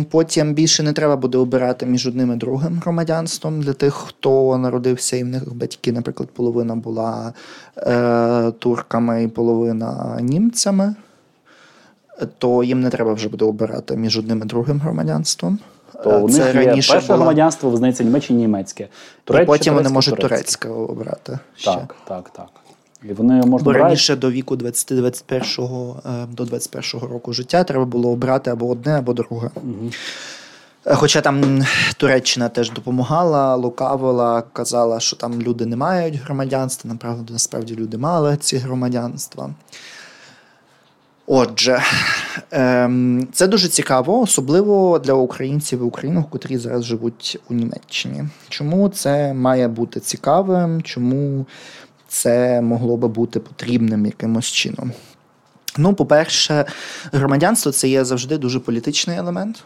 S1: потім більше не треба буде обирати між одним і другим громадянством для тих, хто народився, і в них батьки, наприклад, половина була е, турками і половина німцями, то їм не треба вже буде обирати між одним і другим громадянством.
S2: То у них є перше
S1: була-
S2: громадянство, визнається німечче і німецьке.
S1: І потім вони можуть
S2: турецьке.
S1: обрати. Ще.
S2: Так, так, так. І вони можуть
S1: Бо
S2: брати.
S1: раніше до віку 20-21 е, до 21 року життя треба було обрати або одне, або друге. Е, Хоча там Туреччина теж допомагала, лукавила, казала, що там люди не мають громадянства. Направду, насправді люди мали ці громадянства. Отже, це дуже цікаво, особливо для українців і українок, котрі зараз живуть у Німеччині. Чому це має бути цікавим? Чому це могло би бути потрібним якимось чином? Ну, по-перше, громадянство це є завжди дуже політичний елемент.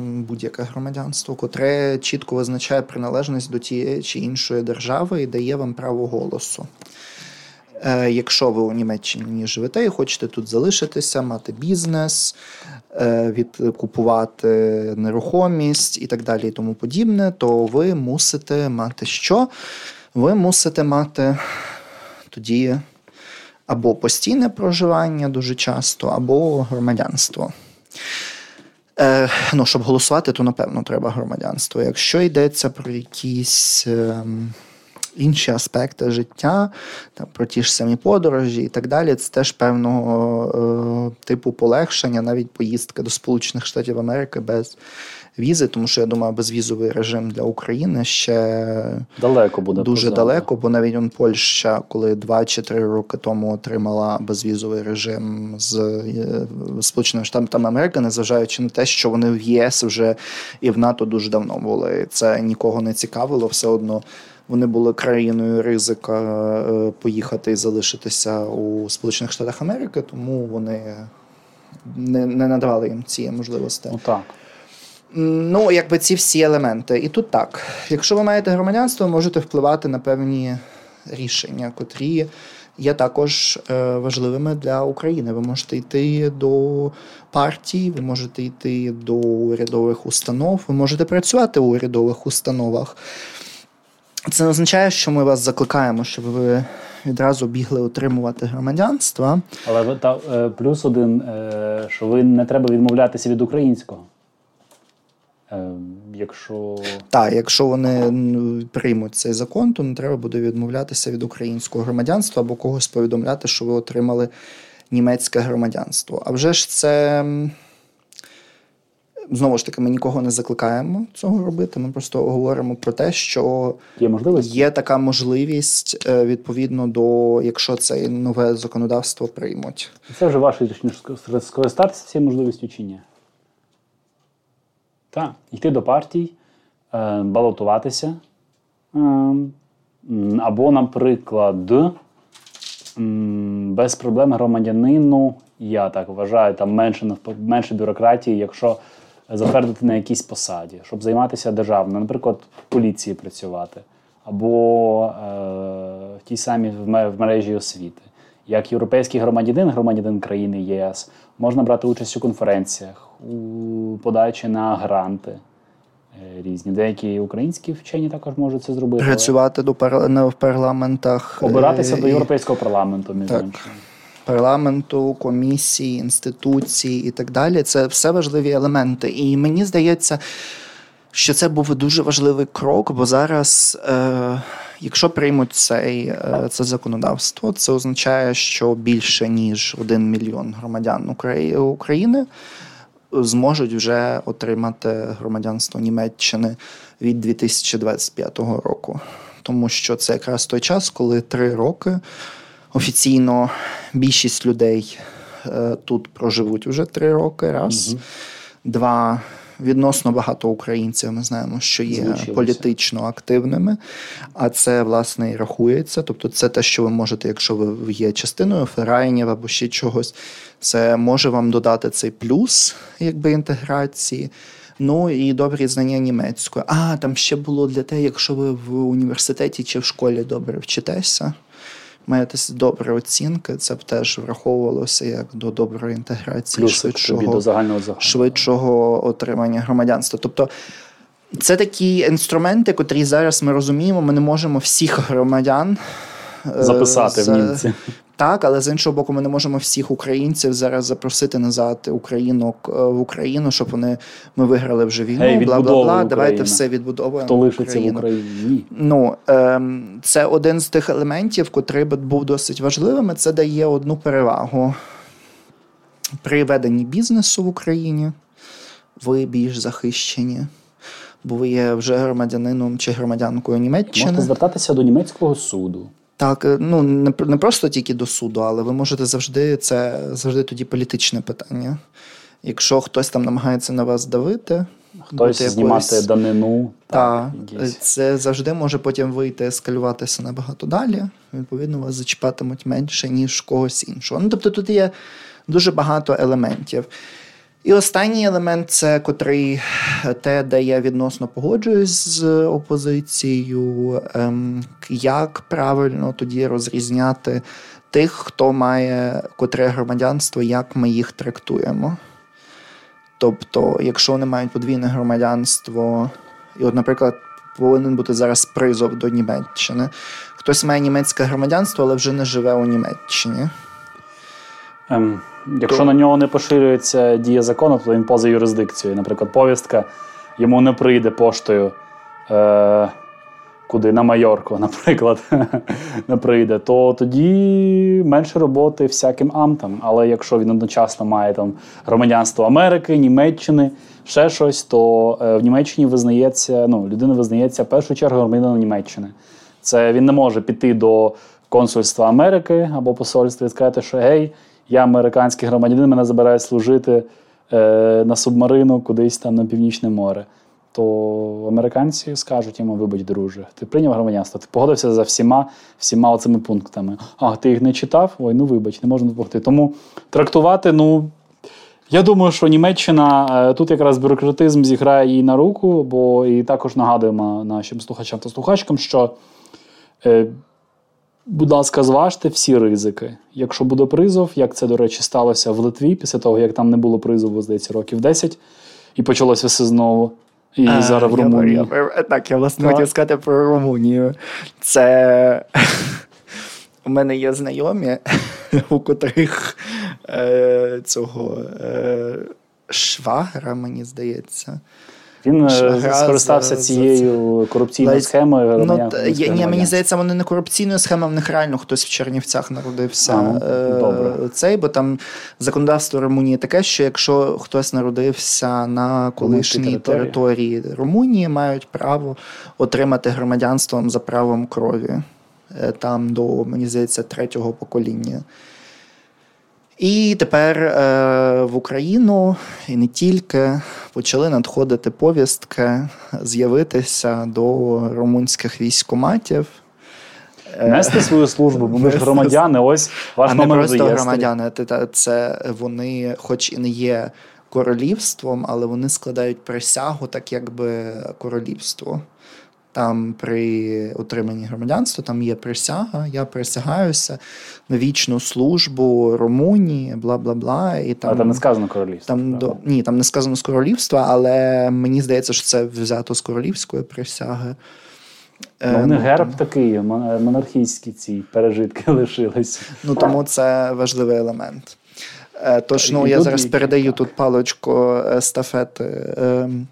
S1: Будь-яке громадянство, котре чітко визначає приналежність до тієї чи іншої держави і дає вам право голосу. Е, якщо ви у Німеччині живете і хочете тут залишитися, мати бізнес, е, відкупувати нерухомість і так далі, і тому подібне, то ви мусите мати що? Ви мусите мати тоді або постійне проживання дуже часто, або громадянство. Е, ну, Щоб голосувати, то напевно треба громадянство. Якщо йдеться про якісь. Е, інші аспекти життя, там, про ті ж самі подорожі і так далі. Це теж певного е, типу полегшення, навіть поїздка до Сполучених Штатів Америки без візи, тому що я думаю, безвізовий режим для України ще
S2: далеко буде
S1: дуже позаду. далеко, бо навіть он Польща, коли два чи три роки тому отримала безвізовий режим з е, Сполученими Штатами Америки, незважаючи на те, що вони в ЄС вже і в НАТО дуже давно були. Це нікого не цікавило, все одно. Вони були країною ризика е, поїхати і залишитися у Сполучених Штатах Америки, тому вони не не надавали їм цієї можливості.
S2: Ну так.
S1: Ну, якби ці всі елементи. І тут так. Якщо ви маєте громадянство, ви можете впливати на певні рішення, котрі є також е, важливими для України. Ви можете йти до партій, ви можете йти до урядових установ, ви можете працювати у урядових установах. Це не означає, що ми вас закликаємо, щоб ви відразу бігли отримувати громадянство.
S2: Але ви та е, плюс один, е, що ви не треба відмовлятися від українського. Е, якщо
S1: Так, якщо вони приймуть цей закон, то не треба буде відмовлятися від українського громадянства або когось повідомляти, що ви отримали німецьке громадянство. А вже ж це. Знову ж таки, ми нікого не закликаємо цього робити. Ми просто говоримо про те, що
S2: є можливість
S1: є така можливість е, відповідно до якщо це нове законодавство приймуть.
S2: Це вже ваше рішення скористатися цією можливістю чи ні? Так, йти до партій, е, балотуватися. Е, або, наприклад, без проблем громадянину, я так вважаю, там менше менше бюрократії, якщо затвердити на якійсь посаді, щоб займатися державною, наприклад, в поліції працювати, або е, в тій самій в мережі освіти. Як європейський громадянин, громадянин країни ЄС, можна брати участь у конференціях, у подачі на гранти е, різні. Деякі українські вчені також можуть це зробити.
S1: Працювати до пар... в парламентах.
S2: Обиратися е, і... до європейського парламенту, між іншим
S1: парламенту, комісії, інституції і так далі. Це все важливі елементи. І мені здається, що це був дуже важливий крок, бо зараз, е, якщо приймуть цей, е, це законодавство, це означає, що більше ніж один мільйон громадян України. Зможуть вже отримати громадянство Німеччини від 2025 року, тому що це якраз той час, коли три роки Офіційно більшість людей е, тут проживуть вже три роки. Раз, угу. два. Відносно багато українців ми знаємо, що є Звучилося. політично активними, а це власне і рахується. Тобто, це те, що ви можете, якщо ви є частиною ферайнів або ще чогось, це може вам додати цей плюс, якби інтеграції. Ну і добрі знання німецької. А там ще було для те, якщо ви в університеті чи в школі добре вчитеся маєте добрі оцінки, це б теж враховувалося як до доброї інтеграції,
S2: Плюс, швидшого до загального загального.
S1: швидшого отримання громадянства. Тобто це такі інструменти, котрі зараз ми розуміємо, ми не можемо всіх громадян
S2: е, записати за... в німці.
S1: Так, але з іншого боку, ми не можемо всіх українців зараз запросити назад українок е, в Україну, щоб вони ми виграли вже війну. Hey, бла бла бла. Давайте все відбудовуємо.
S2: Хто лишиться в Україні?
S1: Ну ем, це один з тих елементів, котрий був досить важливим. Це дає одну перевагу при веденні бізнесу в Україні. Ви більш захищені. Бо ви є вже громадянином чи громадянкою Німеччини.
S2: Можете звертатися до німецького суду.
S1: Так, е, ну не не просто тільки до суду, але ви можете завжди це завжди тоді політичне питання. Якщо хтось там намагається на вас давити,
S2: хтось знімати данину,
S1: так, так це завжди може потім вийти, ескалюватися набагато далі. Відповідно, вас зачіпатимуть менше, ніж когось іншого. Ну тобто тут є дуже багато елементів. І останній елемент це котрий те, де я відносно погоджуюсь з опозицією, ем, як правильно тоді розрізняти тих, хто має котре громадянство, як ми їх трактуємо. Тобто, якщо вони мають подвійне громадянство, і, от, наприклад, повинен бути зараз призов до Німеччини. Хтось має німецьке громадянство, але вже не живе у Німеччині.
S2: Ем, Якщо то... на нього не поширюється дія закону, то він поза юрисдикцією. Наприклад, повістка йому не прийде поштою. Е- Куди на Майорку, наприклад, не прийде, то тоді менше роботи всяким амтам. Але якщо він одночасно має там громадянство Америки, Німеччини, ще щось, то е, в Німеччині визнається, ну, людина визнається в першу чергу громадянином Німеччини. Це він не може піти до консульства Америки або посольства і сказати, що гей, я американський громадянин, мене забирають служити е, на субмарину кудись там на північне море. То американці скажуть йому, вибач, друже, ти прийняв громадянство, ти погодився за всіма всіма цими пунктами. А ти їх не читав? Ой, ну вибач, не можна допомогти. Тому трактувати, ну я думаю, що Німеччина е, тут якраз бюрократизм зіграє їй на руку, бо і також нагадуємо нашим слухачам та слухачкам, що, е, будь ласка, зважте всі ризики. Якщо буде призов, як це, до речі, сталося в Литві, після того, як там не було призову, здається, років 10, і почалося все знову. І а, зараз в Румунії.
S1: Я, я, так, я власне так. хотів сказати про Румунію. Це у мене є знайомі, у котрих е, цього е, швагра, мені здається.
S2: Він е, Швагра скористався за, цією корупційною схемою.
S1: Ну, я, ні, Мені здається, вони не корупційною схемою, в них реально хтось в Чернівцях народився. А, ну, е, добре. Цей, Бо там законодавство Румунії таке, що якщо хтось народився на колишній території. території Румунії, мають право отримати громадянством за правом крові. Е, там до, мені здається, третього покоління. І тепер е, в Україну і не тільки почали надходити повістки з'явитися до румунських військоматів.
S2: Е, Нести свою службу, бо ми ж громадяни, ось ваш
S1: а
S2: номер
S1: не просто громадяни. Це вони, хоч і не є королівством, але вони складають присягу, так якби королівство. Там при отриманні громадянства там є присяга, я присягаюся на вічну службу Румунії, бла бла бла. І там,
S2: а там не сказано королівство.
S1: Там до ні, там не сказано з королівства, але мені здається, що це взято з королівської присяги.
S2: Ну, не герб такий, монархійські ці пережитки лишились.
S1: Ну тому це важливий елемент. Е, тож ну я зараз передаю тут палочку естафети ем,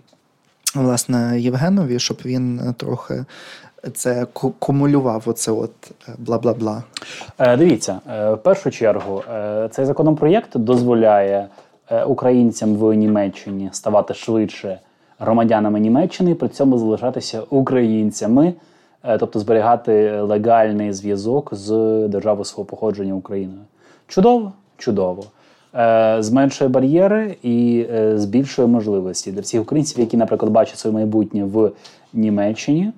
S1: власне Євгенові, щоб він е, трохи це кумулював. Оце от е, бла бла бла.
S2: Е, дивіться, в першу чергу, цей законопроєкт дозволяє українцям в Німеччині ставати швидше громадянами Німеччини, і при цьому залишатися українцями, тобто зберігати легальний зв'язок з державою свого походження Україною. Чудово, чудово. Е, зменшує бар'єри і е, збільшує можливості для всіх українців, які, наприклад, бачать своє майбутнє в Німеччині,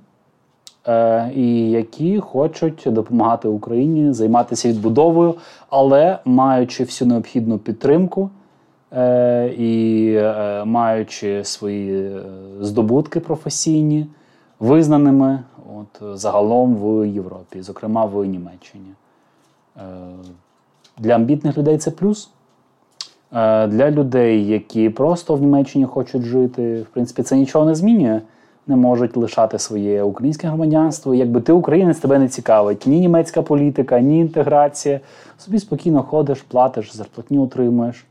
S2: е, і які хочуть допомагати Україні займатися відбудовою, але маючи всю необхідну підтримку і маючи свої здобутки професійні, визнаними от, загалом в Європі, зокрема в Німеччині. Для амбітних людей це плюс. Е, для людей, які просто в Німеччині хочуть жити, в принципі, це нічого не змінює. Не можуть лишати своє українське громадянство. Якби ти українець, тебе не цікавить ні німецька політика, ні інтеграція. Собі спокійно ходиш, платиш, зарплатню отримуєш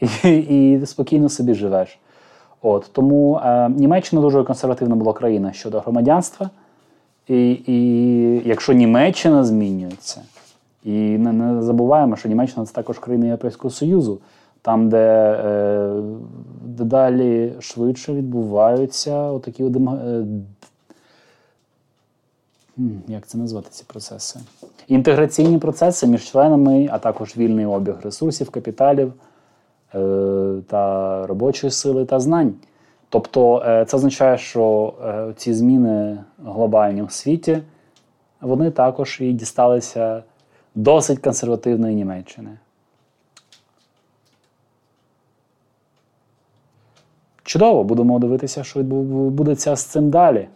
S2: і і спокійно собі живеш. От Тому е, Німеччина дуже консервативна була країна щодо громадянства. І, і якщо Німеччина змінюється, і не, не забуваємо, що Німеччина це також країна Європейського Союзу, там, де е, дедалі швидше відбуваються отакі е, як це назвати ці процеси? Інтеграційні процеси між членами, а також вільний обіг ресурсів, капіталів е, та робочої сили та знань. Тобто е, це означає, що е, ці зміни глобальні в світі, вони також і дісталися досить консервативної Німеччини. Чудово, будемо дивитися, що відбудеться з цим далі.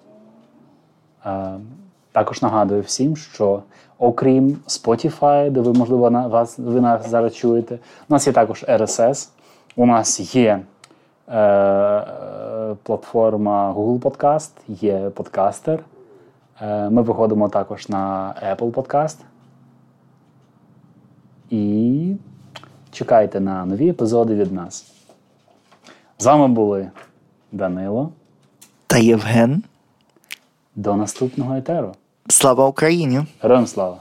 S2: Також нагадую всім, що окрім Spotify, де ви, можливо, на вас ви нас зараз чуєте, у нас є також RSS, у нас є е, платформа Google Podcast, є подкастер. Е, ми виходимо також на Apple Podcast. І чекайте на нові епізоди від нас. З вами були Данило.
S1: Та Євген.
S2: До наступного етеру.
S1: Слава Україні!
S2: Героям слава!